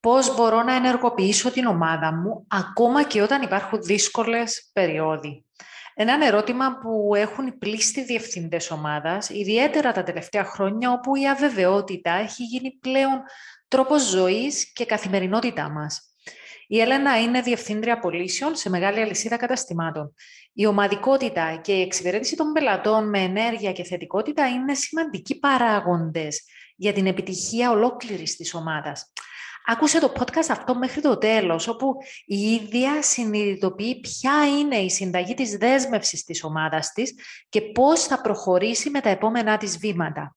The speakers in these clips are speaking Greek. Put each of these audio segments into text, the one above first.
πώς μπορώ να ενεργοποιήσω την ομάδα μου ακόμα και όταν υπάρχουν δύσκολες περιόδοι. Ένα ερώτημα που έχουν οι πλήστοι διευθυντές ομάδας, ιδιαίτερα τα τελευταία χρόνια, όπου η αβεβαιότητα έχει γίνει πλέον τρόπος ζωής και καθημερινότητά μας. Η Έλενα είναι διευθύντρια πωλήσεων σε μεγάλη αλυσίδα καταστημάτων. Η ομαδικότητα και η εξυπηρέτηση των πελατών με ενέργεια και θετικότητα είναι σημαντικοί παράγοντες για την επιτυχία ολόκληρης της ομάδας. Άκουσε το podcast αυτό μέχρι το τέλος, όπου η ίδια συνειδητοποιεί ποια είναι η συνταγή της δέσμευσης της ομάδας της και πώς θα προχωρήσει με τα επόμενά της βήματα.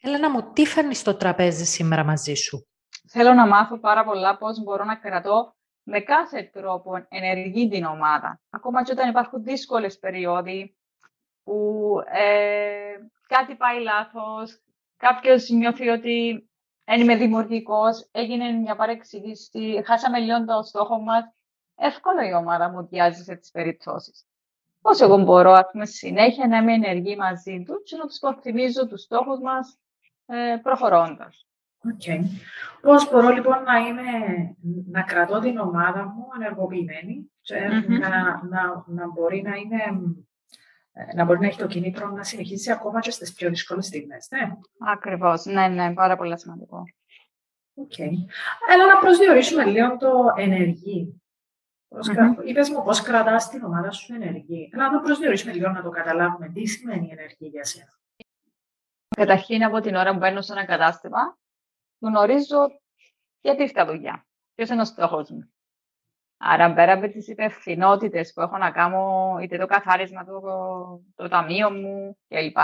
Έλενα μου, τι φέρνεις στο τραπέζι σήμερα μαζί σου; Θέλω να μάθω πάρα πολλά πώς μπορώ να κρατώ με κάθε τρόπο ενεργή την ομάδα. Ακόμα και όταν υπάρχουν δύσκολες περίοδοι που ε, κάτι πάει λάθος, κάποιος νιώθει ότι δεν είμαι δημιουργικός, έγινε μια παρεξήγηση, χάσαμε λίγο το στόχο μας. Εύκολο η ομάδα μου διάζει σε τις περιπτώσεις. Πώς εγώ μπορώ, ας πούμε, συνέχεια να είμαι ενεργή μαζί τους και να τους υποθυμίζω τους στόχους μας ε, προχωρώντας. Okay. Πώς μπορώ λοιπόν να, είμαι, να κρατώ την ομάδα μου ενεργοποιημένη και να, να, να, μπορεί να είναι ε, να μπορεί να έχει το κίνητρο να συνεχίσει ακόμα και στις πιο δύσκολες στιγμές, ναι. Ακριβώς, ναι, ναι, πάρα πολύ σημαντικό. OK. Okay. Αλλά να προσδιορίσουμε λίγο το ενεργή. Mm-hmm. Είπες μου πώς κρατάς την ομάδα σου ενεργή. Αλλά να το προσδιορίσουμε λίγο, να το καταλάβουμε. Τι σημαίνει ενεργή για σένα; Καταρχήν, από την ώρα που μπαίνω σε ένα κατάστημα, γνωρίζω γιατί ήρθα δουλειά. Ποιος είναι ο στόχος μου. Άρα, πέρα από τις υπευθυνότητες που έχω να κάνω, είτε το καθάρισμα του το ταμείο μου κλπ.,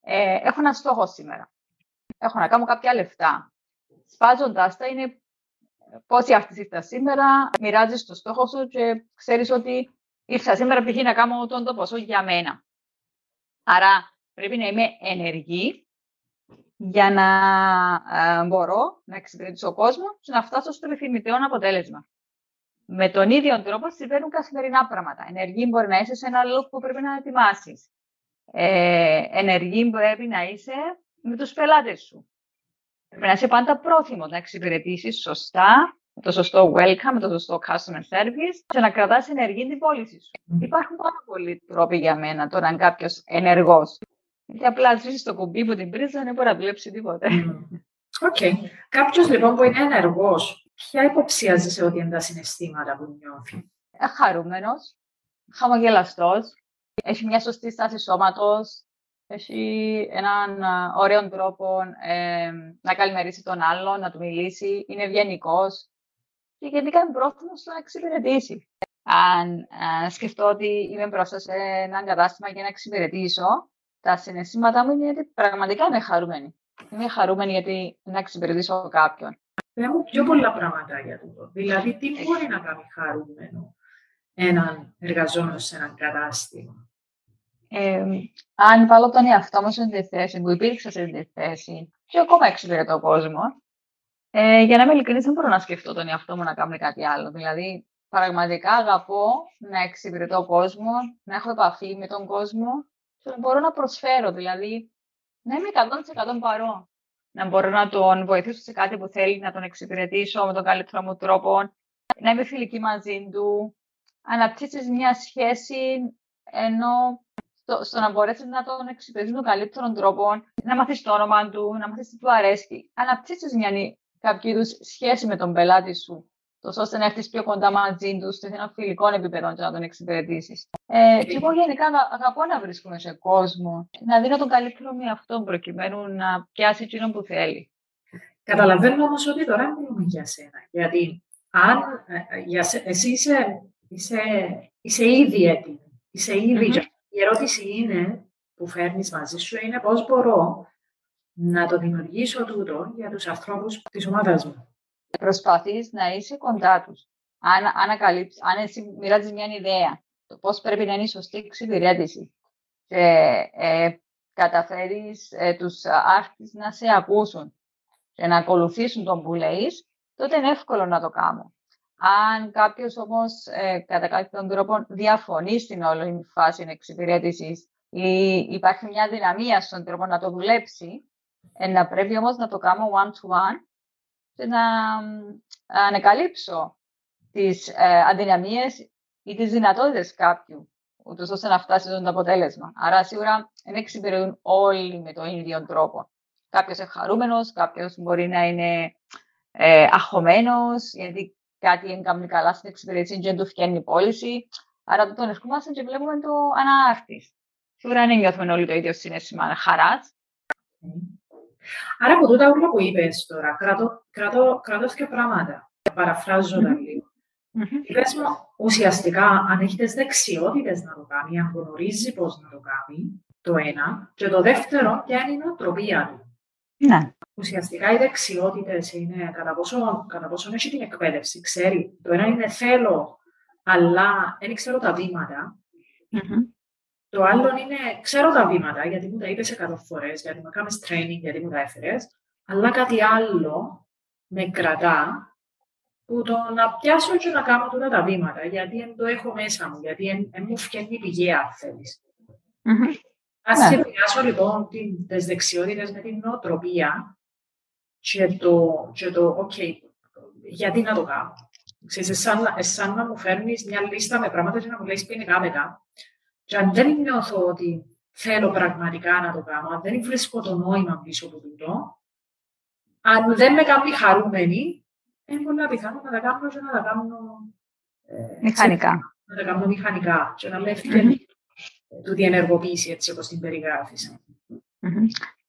ε, έχω ένα στόχο σήμερα. Έχω να κάνω κάποια λεφτά. Σπάζοντα τα, είναι πόσοι αυτή ήρθα σήμερα, μοιράζεις το στόχο σου και ξέρεις ότι ήρθα σήμερα π.χ. να κάνω τον το ποσό για μένα. Άρα, πρέπει να είμαι ενεργή για να ε, μπορώ να εξυπηρετήσω ο κόσμος και να φτάσω στο επιθυμητέο αποτέλεσμα. Με τον ίδιο τρόπο συμβαίνουν καθημερινά πράγματα. Ενεργή μπορεί να είσαι σε ένα λόγο που πρέπει να ετοιμάσεις. Ε, ενεργή πρέπει να είσαι με τους πελάτες σου. Πρέπει να είσαι πάντα πρόθυμος να εξυπηρετήσεις σωστά, με το σωστό welcome, με το σωστό customer service και να κρατάς ενεργή την πώληση σου. Υπάρχουν πάρα πολλοί τρόποι για μένα τώρα αν κάποιος ενεργός. Γιατί απλά σβήσει το κουμπί που την πρίζα δεν μπορεί να δουλέψει τίποτε. OK. Okay. Κάποιος λοιπόν που είναι ενεργός, ποια υποψιάζεσαι ότι είναι τα συναισθήματα που νιώθεις; Ε, Χαρούμενος, χαμογελαστός, έχει μια σωστή στάση σώματος, έχει έναν ωραίο τρόπο ε, να καλημερίσει τον άλλον, να του μιλήσει, είναι ευγενικός και γενικά είναι πρόθυμος να εξυπηρετήσει. Αν, αν σκεφτώ ότι είμαι μπροστά σε έναν κατάστημα για να εξυπηρετήσω, τα συναισθήματά μου είναι ότι πραγματικά είμαι χαρούμενη. Είμαι χαρούμενη γιατί να εξυπηρετήσω κάποιον. Έχω πιο πολλά πράγματα για αυτό. Δηλαδή, τι μπορεί να κάνει χαρούμενο έναν εργαζόμενο σε έναν κατάστημα; Ε, αν βάλω τον εαυτό μου σε τη θέση που υπήρξα σε τη θέση και ακόμα εξυπηρετώ κόσμο, ε, για να είμαι ειλικρινής, δεν μπορώ να σκεφτώ τον εαυτό μου να κάνω κάτι άλλο. Δηλαδή, πραγματικά αγαπώ να εξυπηρετώ κόσμο, να έχω επαφή με τον κόσμο και μπορώ να προσφέρω, δηλαδή να είμαι 100% παρόν. Να μπορώ να τον βοηθήσω σε κάτι που θέλει, να τον εξυπηρετήσω με τον καλύτερο μου τρόπο, να είμαι φιλική μαζί του, αναπτύσσεις μια σχέση ενώ στο, στο να μπορέσεις να τον εξυπηρετήσεις με τον καλύτερο τρόπο, να μάθεις το όνομα του, να μάθεις τι του αρέσει. Αναπτύσσεις μια κάποιο είδους σχέση με τον πελάτη σου τόσο ώστε να έρθεις πιο κοντά μαζί τους σε ένα φιλικό επίπεδο και να τον εξυπηρετήσεις. Ε, και εγώ γενικά αγαπώ να βρίσκομαι σε κόσμο, να δίνω τον καλύτερο με αυτόν προκειμένου να πιάσει εκείνο που θέλει. Καταλαβαίνω όμως ότι τώρα μιλούμε για σένα. Γιατί αν ε, ε, για σε, εσύ είσαι, είσαι, είσαι ήδη έτοιμη, είσαι ήδη. Mm-hmm. Η ερώτηση είναι που φέρνεις μαζί σου είναι πώς μπορώ να το δημιουργήσω τούτο για τους ανθρώπους της ομάδας μου προσπαθείς να είσαι κοντά τους. Αν, αν εσύ μοιράζεις μια ιδέα, το πώς πρέπει να είναι η σωστή εξυπηρέτηση και ε, καταφέρεις ε, τους άρχις να σε ακούσουν και να ακολουθήσουν τον που λέεις, τότε είναι εύκολο να το κάνω. Αν κάποιος όμως ε, κατά κάποιον τρόπο διαφωνεί στην όλη φάση εξυπηρέτησης ή υπάρχει μια δυναμία στον τρόπο να το δουλέψει, ε, να πρέπει όμως να το κάνω one-to-one και να ανακαλύψω τις ε, αδυναμίες ή τις δυνατότητες κάποιου, ούτως ώστε να φτάσει στο αποτέλεσμα. Άρα σίγουρα δεν εξυπηρετούν όλοι με τον ίδιο τρόπο. Κάποιος είναι χαρούμενος, κάποιος μπορεί να είναι ε, αχωμένος, γιατί κάτι είναι κάνει καλά στην εξυπηρετήση και δεν του φτιάχνει η πώληση. Άρα το τον ερχόμαστε και βλέπουμε το ανάρτης. Σίγουρα δεν νιώθουμε όλοι το ίδιο συνέστημα χαράς. Άρα από τούτα όλα που είπες τώρα, κρατώ, κρατώ, κρατώ δύο πράγματα. Παραφράζοντα mm-hmm. λίγο. Mm-hmm. Πες μου, ουσιαστικά, αν έχετε δεξιότητες να το κάνει, αν γνωρίζεις πώς να το κάνει, το ένα. Και το δεύτερο, ποια είναι η νοοτροπία του. Ναι. Ουσιαστικά οι δεξιότητες είναι κατά πόσο, κατά πόσο έχει την εκπαίδευση. Ξέρει, το ένα είναι θέλω, αλλά δεν ξέρω τα βήματα. Mm-hmm. Το άλλο είναι ξέρω τα βήματα, γιατί μου τα είπες 100 φορές, γιατί μου κάνει training, γιατί μου τα έφερες. Αλλά κάτι άλλο με κρατά που το να πιάσω και να κάνω τώρα τα βήματα, γιατί δεν το έχω μέσα μου, γιατί δεν μου φτιάχνει πηγαία, αν θέλεις. Mm-hmm. Α ναι. συνδυάσω λοιπόν τις δεξιότητες με την νοοτροπία και το, και το OK, γιατί να το κάνω. Ξέρεις, σαν, να μου φέρνεις μια λίστα με πράγματα και να μου λέει ποινικά μετά. Και αν δεν νιώθω ότι θέλω πραγματικά να το κάνω, αν δεν βρίσκω το νόημα πίσω από τούτο, αν δεν με κάνει χαρούμενη, είναι πολύ πιθανό να τα κάνω και να τα κάνω ε, μηχανικά. Να τα κάνω μηχανικά και να με ευκαιρνει του διενεργοποίηση έτσι όπως την περιγράφεις.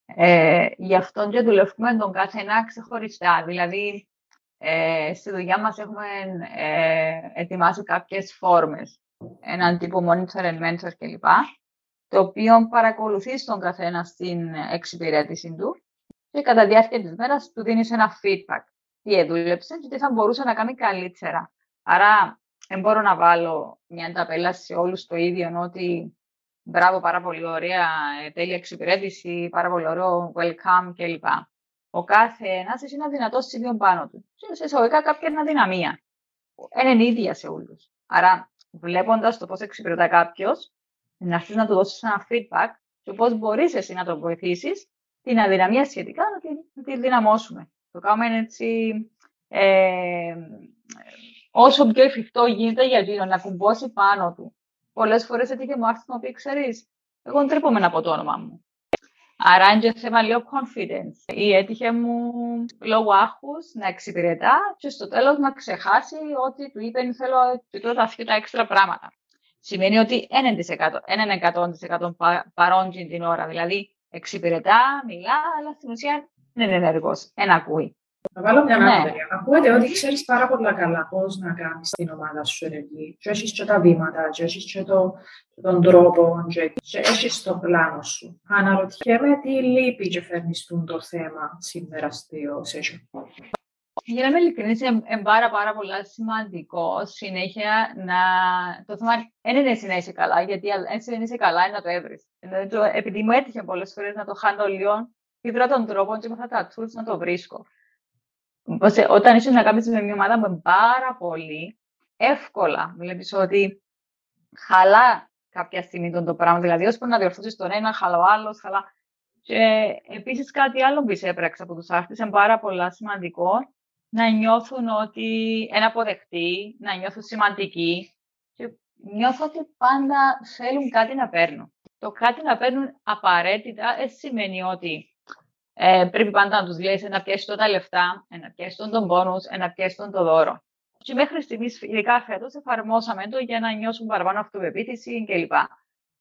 Ε, γι' αυτό και δουλεύουμε τον κάθε ένα ξεχωριστά. Δηλαδή, ε, στη δουλειά μας έχουμε ε, ετοιμάσει κάποιες φόρμες, έναν τύπο monitor and mentor κλπ, το οποίο παρακολουθεί στον καθένα στην εξυπηρέτηση του και κατά διάρκεια της μέρας του δίνεις ένα feedback. Τι έδουλεψε και τι θα μπορούσε να κάνει καλύτερα. Άρα, δεν μπορώ να βάλω μια ταπέλα σε όλους το ίδιο, ότι μπράβο, πάρα πολύ ωραία, ε, τέλεια εξυπηρέτηση, πάρα πολύ ωραίο, welcome κλπ. Ο κάθε ένα έχει ένα δυνατό σημείο πάνω του. Σε εισαγωγικά κάποια είναι αδυναμία. Είναι ίδια σε όλους. Άρα, βλέποντας το πώς εξυπηρετά κάποιος, να αρχίσει να του δώσεις ένα feedback και πώς μπορείς εσύ να το βοηθήσεις, την αδυναμία σχετικά να την, να την δυναμώσουμε. Το κάνουμε έτσι ε, όσο πιο εφικτό γίνεται για να κουμπώσει πάνω του. Πολλές φορές έτυχε μου άρθρο να πει, ξέρεις, εγώ τρέπομαι να πω το όνομα μου. Άρα είναι θέμα λίγο confidence. Ή έτυχε μου λόγω άγχους να εξυπηρετά και στο τέλος να ξεχάσει ότι του είπε θέλω και τώρα τα έξτρα πράγματα. Σημαίνει ότι 1%, 1% παρόν την ώρα. Δηλαδή εξυπηρετά, μιλά, αλλά στην ουσία δεν είναι ενεργός. Ένα ακούει. Θα βάλω μια ναι. άκρη. Ακούγεται ότι ξέρεις πάρα πολύ καλά πώς να κάνεις την ομάδα σου ενεργή. Και έχεις και τα βήματα, και έχεις και το, τον τρόπο, και έχεις το πλάνο σου. Αναρωτιέμαι τι λείπει και φέρνεις το θέμα σήμερα στο session. Για να είμαι ειλικρινής, είναι πάρα, πάρα πολύ σημαντικό συνέχεια να. Το θέμα δεν είναι να είσαι καλά, γιατί αν δεν είσαι καλά είναι να το έβρεις. Επειδή μου έτυχε πολλές φορές να το χάνω λίγο, βρω τον τρόπο και με αυτά τα tools να το βρίσκω όταν είσαι να κάνεις με μια ομάδα με πάρα πολύ εύκολα, βλέπεις ότι χαλά κάποια στιγμή τον το πράγμα, δηλαδή ώσπου να διορθώσεις τον ένα, χαλά ο άλλος, χαλά. Και επίσης κάτι άλλο που έπραξε από τους άρτες, είναι πάρα πολύ σημαντικό να νιώθουν ότι είναι αποδεκτοί, να νιώθουν σημαντικοί και νιώθω ότι πάντα θέλουν κάτι να παίρνουν. Το κάτι να παίρνουν απαραίτητα δεν σημαίνει ότι ε, πρέπει πάντα να τους λέει να πιέσει τα λεφτά, να πιέσει τον πόνους, να πιέσει τον το δώρο. Και μέχρι στιγμής, ειδικά φέτος, εφαρμόσαμε το για να νιώσουν παραπάνω αυτοπεποίθηση κλπ.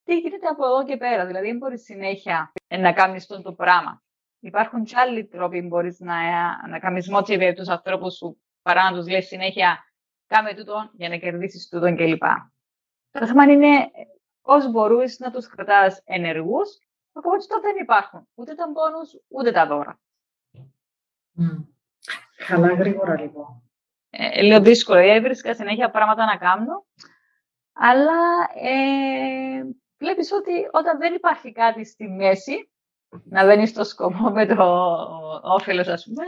Τι γίνεται από εδώ και πέρα, δηλαδή δεν μπορείς συνέχεια να κάνεις αυτό το πράγμα. Υπάρχουν και άλλοι τρόποι που μπορείς να, να κάνεις motivate τους ανθρώπους σου παρά να τους λέει συνέχεια κάμε τούτο για να κερδίσεις τούτο κλπ. Το θέμα είναι πώς μπορείς να τους κρατάς ενεργούς Οπότε δεν υπάρχουν ούτε τα μπόνους, ούτε τα δώρα. Mm. Καλά γρήγορα λοιπόν. Ε, λίγο δύσκολο. Έβρισκα συνέχεια πράγματα να κάνω. Αλλά ε, βλέπεις ότι όταν δεν υπάρχει κάτι στη μέση, να δεν στο σκοπό με το όφελος, ας πούμε,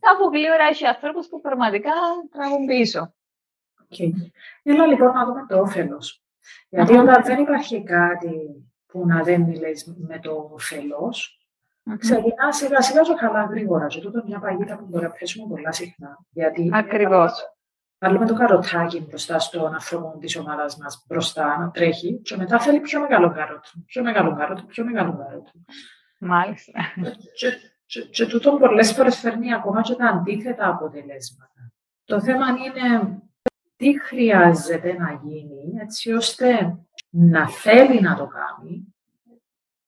κάπου γλύωρα έχει ανθρώπους που πραγματικά τραβούν πίσω. Okay. Έλα λοιπόν να δούμε το όφελος. Γιατί όταν δεν υπάρχει κάτι που να δεν μιλές με το ωφελός, Mm-hmm. Ξεκινά σιγά σιγά και καλά γρήγορα. Και τούτο μια παγίδα που μπορεί να πέσουμε πολλά συχνά. Γιατί Ακριβώς. Βάλουμε το καροτάκι μπροστά στον άνθρωπο της ομάδας μας μπροστά να τρέχει, και μετά θέλει πιο μεγάλο καρότο. Πιο μεγάλο καρότο, πιο μεγάλο καρότο. Μάλιστα. Και, και, και τούτο πολλές φορές φέρνει ακόμα και τα αντίθετα αποτελέσματα. Το θέμα είναι τι χρειάζεται να γίνει έτσι ώστε να θέλει να το κάνει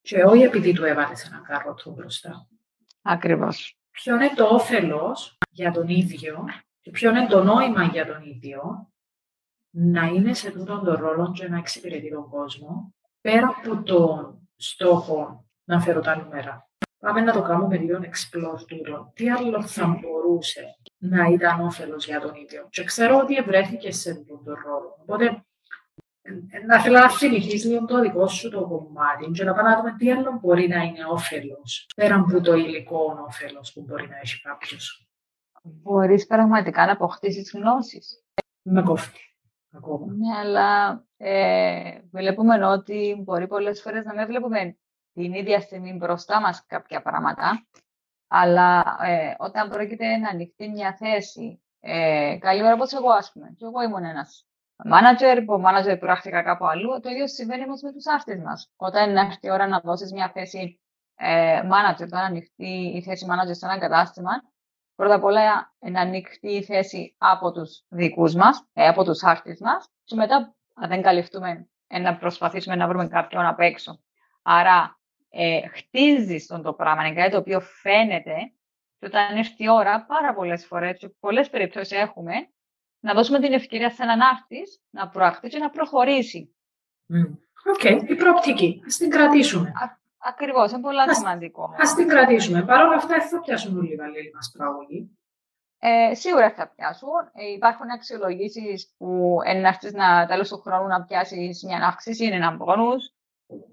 και όχι επειδή του έβαλες ένα καρότο μπροστά. Ακριβώς. Ποιο είναι το όφελος για τον ίδιο και ποιο είναι το νόημα για τον ίδιο να είναι σε αυτόν τον ρόλο και να εξυπηρετεί τον κόσμο, πέρα από τον στόχο να φέρω τα νούμερα. Πάμε να το κάνουμε λίγο explore τούτο. Τι άλλο θα μπορούσε να ήταν όφελος για τον ίδιο. Και ξέρω ότι ευρέθηκε σε αυτόν τον ρόλο. Οπότε να θέλω να συνεχίσει λίγο το δικό σου το κομμάτι και να πάμε να δούμε τι άλλο μπορεί να είναι όφελος, πέραν από το υλικό όφελος που μπορεί να έχει κάποιος. Μπορείς πραγματικά να αποκτήσεις γνώσεις. Με κόφτει. Ακόμα. Ναι, αλλά ε, βλέπουμε ότι μπορεί πολλές φορές να μην βλέπουμε την ίδια στιγμή μπροστά μας κάποια πράγματα, αλλά ε, όταν πρόκειται να ανοιχτεί μια θέση, ε, καλή ώρα όπως εγώ, ας πούμε, και εγώ ήμουν ένας manager, που manager πράχτηκα κάπου αλλού. Το ίδιο συμβαίνει όμως με τους άρτε μας. Όταν είναι αυτή η ώρα να δώσεις μια θέση ε, manager, όταν ανοιχτεί η θέση manager σε ένα κατάστημα, πρώτα απ' όλα να ανοιχτεί η θέση από τους δικούς μας, ε, από τους άρτε μας, και μετά, αν δεν καλυφθούμε, ε, να προσπαθήσουμε να βρούμε κάποιον απ' έξω. Άρα, ε, χτίζεις τον το πράγμα, είναι κάτι το οποίο φαίνεται, και όταν έρθει η ώρα, πάρα πολλές φορές, σε πολλές περιπτώσεις έχουμε, να δώσουμε την ευκαιρία σε έναν άρτη να προαχθεί και να προχωρήσει. Οκ, okay. η προοπτική. Α την κρατήσουμε. Ακριβώς, είναι πολύ σημαντικό. Α την κρατήσουμε. Παρ' όλα αυτά, θα πιάσουν όλοι οι βαλίλοι μας πράγματι. Ε, σίγουρα θα πιάσουν. Ε, υπάρχουν αξιολογήσεις που ένα να τέλος του χρόνου να πιάσεις μια αύξηση, είναι ένα πόνου.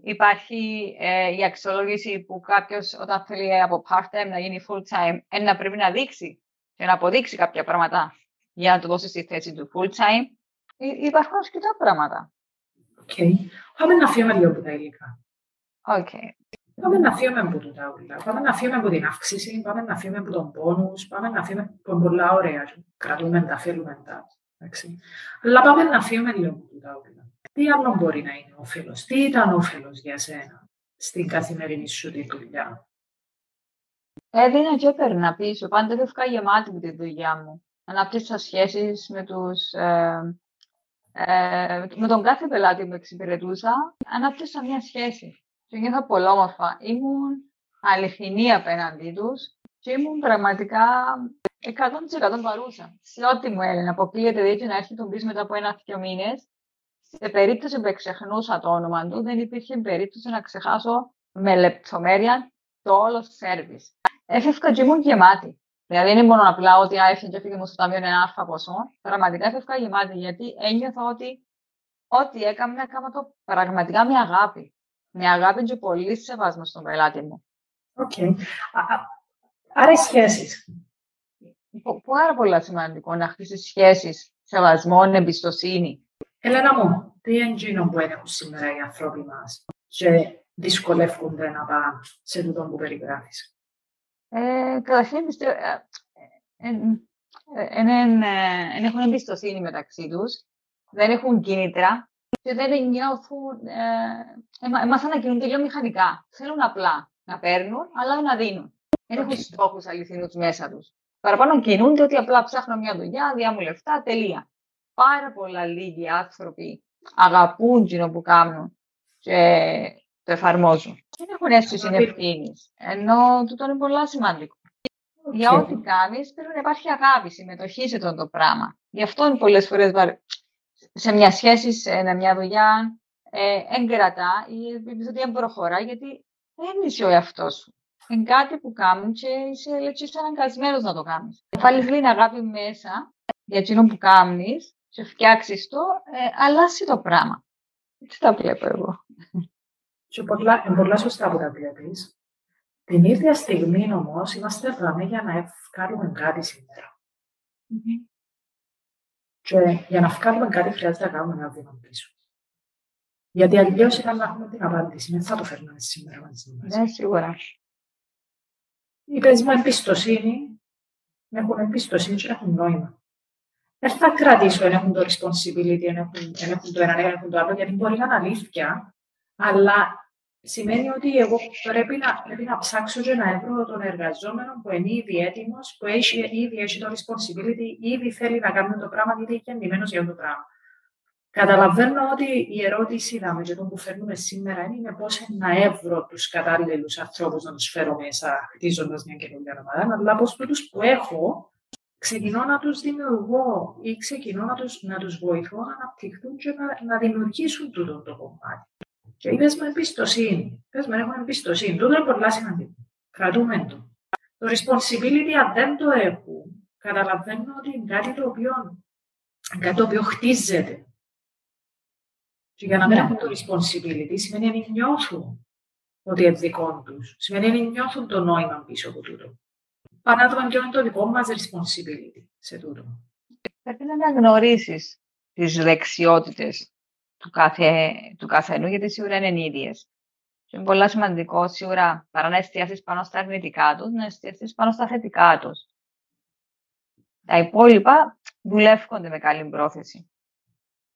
Υπάρχει ε, η αξιολόγηση που κάποιος όταν θέλει από part-time να γίνει full-time, να πρέπει να δείξει και να αποδείξει κάποια πράγματα για να το δώσει στη θέση του full time. Υπάρχουν αρκετά πράγματα. Okay. Πάμε να φύγουμε λίγο από τα υλικά. Okay. Πάμε να φύγουμε από τα ούλα. Πάμε να φύγουμε από την αύξηση, πάμε να φύγουμε από τον πόνους, πάμε να φύγουμε από πολλά ωραία. Κρατούμε τα, θέλουμε τα. Εντάξει. Αλλά πάμε να φύγουμε λίγο από τα ούλα. Τι άλλο μπορεί να είναι όφελος, τι ήταν όφελος για σένα στην καθημερινή σου τη δουλειά; Έδινα και έπαιρνα πίσω. Πάντα έφυγα γεμάτη με τη δουλειά μου ανάπτυσα σχέσεις με, τους, ε, ε, με τον κάθε πελάτη που εξυπηρετούσα, ανάπτυσα μια σχέση. Και νιώθα πολύ όμορφα. Ήμουν αληθινή απέναντί τους και ήμουν πραγματικά 100% παρούσα. Σε ό,τι μου έλεγε, αποκλείεται δηλαδή να έρθει τον πίσω μετά από ένα-δύο μήνες. Σε περίπτωση που εξεχνούσα το όνομα του, δεν υπήρχε περίπτωση να ξεχάσω με λεπτομέρεια το όλο σερβις. Έφευγα και ήμουν γεμάτη. Δηλαδή δεν είναι μόνο απλά ότι έφυγε και έφυγε μου στο ταμείο ένα άλφα ποσό. Πραγματικά έφευγα γεμάτη γιατί ένιωθα ότι ό,τι έκανα, έκανα το πραγματικά με αγάπη. Με αγάπη και πολύ σεβασμό στον πελάτη μου. OK. Okay. Άρα οι σχέσεις. Πάρα πολύ σημαντικό να χτίσεις σχέσεις, σεβασμό, εμπιστοσύνη. Ελένα μου, τι είναι που έχουν σήμερα οι άνθρωποι μα και δυσκολεύονται να πάνε σε αυτό που περιγράφει. Ε, καταρχήν, δεν έχουν εμπιστοσύνη μεταξύ του, δεν έχουν κίνητρα και δεν νιώθουν. Ε, Μα ανακοινούν λίγο μηχανικά. Θέλουν απλά να παίρνουν, αλλά να δίνουν. Δεν έχουν στόχου αληθινού μέσα του. Παραπάνω κινούνται ότι απλά ψάχνω μια δουλειά, διά μου λεφτά, τελεία. Πάρα πολλά λίγοι άνθρωποι αγαπούν κοινό που κάνουν και το εφαρμόζουν. Δεν έχουν αίσθηση ευθύνης. Ενώ τούτο είναι πολύ σημαντικό. Okay. Για ό,τι κάνεις, πρέπει να υπάρχει αγάπη, συμμετοχή σε αυτό το πράγμα. Γι' αυτό είναι πολλές φορές σε μια σχέση, σε μια δουλειά, ε, εγκρατά ή επειδή δεν προχωρά, γιατί δεν είσαι ο εαυτός σου. Είναι κάτι που κάνουν και είσαι, είσαι αναγκασμένος να το κάνεις. Βάλει λίγη αγάπη μέσα για εκείνο που κάνεις και φτιάξεις το, ε, αλλάζει το πράγμα. Έτσι τα βλέπω εγώ. Και πολλά, πολλά σωστά που τα βλέπεις. Την ίδια στιγμή όμω είμαστε εδώ για να βγάλουμε κάτι σήμερα. Mm-hmm. Και για να βγάλουμε κάτι χρειάζεται να κάνουμε ένα βήμα πίσω. Γιατί αλλιώς ήταν να έχουμε την απάντηση. Δεν θα το φέρναμε σήμερα μαζί μας. Ναι, σίγουρα. Είπε μου εμπιστοσύνη, έχουν εμπιστοσύνη και έχουν νόημα. Δεν θα κρατήσω αν έχουν το responsibility, αν έχουν, έχουν το ένα, αν έχουν το άλλο, γιατί μπορεί να είναι αλήθεια, αλλά σημαίνει ότι εγώ πρέπει να, πρέπει να ψάξω και να βρω τον εργαζόμενο που είναι ήδη έτοιμος, που έχει, ήδη έχει το responsibility, ήδη θέλει να κάνει το πράγμα, ήδη έχει αντιμένο για το πράγμα. Καταλαβαίνω ότι η ερώτηση δάμε και το που φέρνουμε σήμερα είναι πώς να εύρω τους κατάλληλους ανθρώπους να τους φέρω μέσα, χτίζοντας μια καινούργια ομάδα, αλλά πώ του που έχω, ξεκινώ να τους δημιουργώ ή ξεκινώ να τους να τους βοηθώ να αναπτυχθούν και να, να δημιουργήσουν τούτο το κομμάτι. Και είπε με εμπιστοσύνη. Πες με έχουν εμπιστοσύνη. Τούτο είναι πολύ σημαντικό. Κρατούμε το. Το responsibility, αν δεν το έχουν, καταλαβαίνω ότι είναι κάτι το οποίο, κάτι το οποίο χτίζεται και για να μην ναι. έχουν το responsibility, σημαίνει να νιώθουν ότι είναι δικό τους. Σημαίνει να νιώθουν το νόημα πίσω από τούτο. Πάνε να δούμε ποιο είναι το δικό μας responsibility σε τούτο. Πρέπει να αναγνωρίσεις τις δεξιότητες του, κάθε, του καθενού, γιατί σίγουρα είναι ίδιε. Και είναι πολύ σημαντικό σίγουρα παρά να εστιάσεις πάνω στα αρνητικά τους, να εστιάσει πάνω στα θετικά τους. Τα υπόλοιπα δουλεύονται με καλή πρόθεση.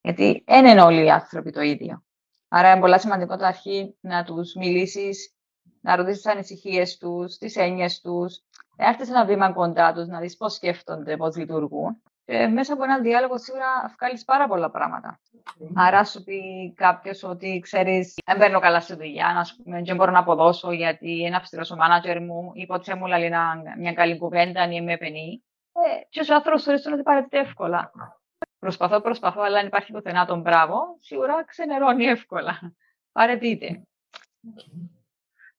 Γιατί δεν είναι όλοι οι άνθρωποι το ίδιο. Άρα είναι πολύ σημαντικό το αρχή να τους μιλήσεις, να ρωτήσεις τις ανησυχίες τους, τις έννοιες τους, να έρθεις ένα βήμα κοντά τους, να δεις πώς σκέφτονται, πώς λειτουργούν. Και μέσα από έναν διάλογο σίγουρα βγάλεις πάρα πολλά πράγματα. Mm. Άρα σου πει κάποιος ότι ξέρεις, δεν παίρνω καλά στη δουλειά, να πούμε, δεν μπορώ να αποδώσω γιατί είναι αυστηρό ο μάνατζερ μου, ή ποτέ μου λέει μια καλή κουβέντα, ή είμαι πενή. Ε, και ο άνθρωπος θεωρεί ότι παρατείται εύκολα. Προσπαθώ, προσπαθώ, αλλά αν υπάρχει πουθενά τον μπράβο, σίγουρα ξενερώνει εύκολα. Παρετείτε.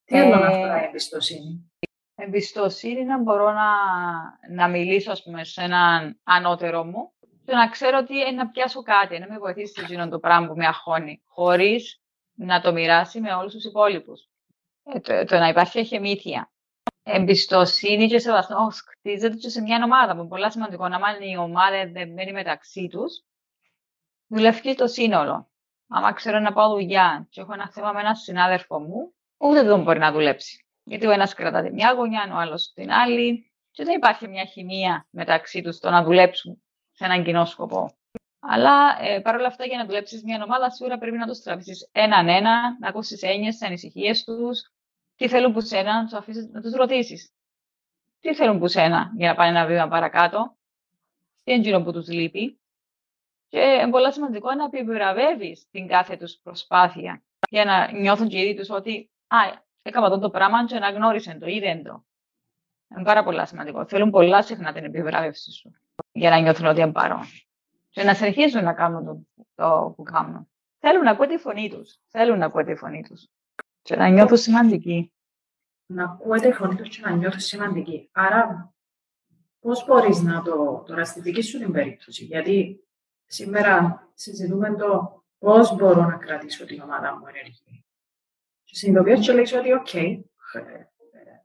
Τι άλλο να αφορά η εμπιστοσύνη; Εμπιστοσύνη να μπορώ να, να μιλήσω ας πούμε, σε έναν ανώτερο μου και να ξέρω ότι είναι να πιάσω κάτι, να με βοηθήσει σε εκείνο το πράγμα που με αγχώνει, χωρίς να το μοιράσει με όλους τους υπόλοιπους. Ε, το, το, να υπάρχει εχεμήθεια εμπιστοσύνη και σεβασμό χτίζεται και σε μια ομάδα. Που είναι πολύ σημαντικό να μάθει η ομάδα δεμένη μεταξύ τους, δουλεύει το σύνολο. Άμα ξέρω να πάω δουλειά και έχω ένα θέμα με έναν συνάδελφο μου, ούτε δεν μπορεί να δουλέψει. Γιατί ο ένας κρατάται μια γωνιά, ο άλλος την άλλη, και δεν υπάρχει μια χημεία μεταξύ τους στο να δουλέψουν σε έναν κοινό σκοπό. Αλλά ε, παρόλα αυτά, για να δουλέψεις μια ομάδα, σίγουρα πρέπει να του τραβήσει έναν ένα, να ακούσεις έννοιες, τις ανησυχίες τους, τι θέλουν που σένα, να τους αφήσεις να τους ρωτήσεις. Τι θέλουν που σένα για να πάνε ένα βήμα παρακάτω. Τι είναι που τους λείπει. Και είναι πολύ σημαντικό να επιβραβεύεις την κάθε τους προσπάθεια για να νιώθουν και οι ίδιοι τους ότι Α, έκανα αυτό το πράγμα και να γνώρισαν το, είδαν το. Είναι πάρα πολύ σημαντικό. Θέλουν πολλά συχνά την επιβράβευση σου για να νιώθουν ότι είναι παρόν. Και να συνεχίζουν να κάνουν το, το που κάνουν. Θέλουν να ακούω τη φωνή τους. Θέλουν να ακούω τη φωνή τους. Και να νιώθω σημαντική. Να ακούω τη φωνή τους και να νιώθω σημαντική. Άρα, πώς μπορείς να το. Τώρα, στη δική σου την περίπτωση, γιατί σήμερα συζητούμε το πώς μπορώ να κρατήσω την ομάδα μου ενεργή. Και συνειδητοποιώ και λέει ότι, οκ,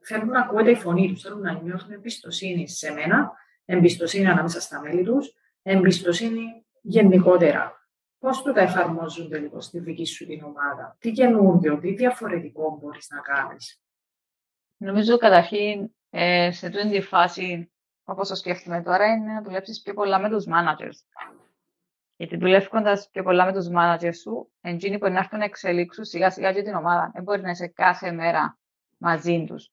θέλουν να ακούω τη φωνή τους, θέλουν να νιώθουν εμπιστοσύνη σε μένα, εμπιστοσύνη ανάμεσα στα μέλη τους, εμπιστοσύνη γενικότερα Πώς το τα εφαρμόζουν τελικώς στη δική σου την ομάδα, τι καινούργιο, τι διαφορετικό μπορείς να κάνεις; Νομίζω καταρχήν ε, σε αυτή τη φάση, όπως το σκέφτομαι τώρα, είναι να δουλέψεις πιο πολλά με τους managers. Γιατί δουλεύοντα πιο πολλά με τους managers σου, εντζήνοι μπορεί να έρθουν να εξελίξουν σιγά σιγά και την ομάδα. Δεν μπορεί να είσαι κάθε μέρα μαζί τους.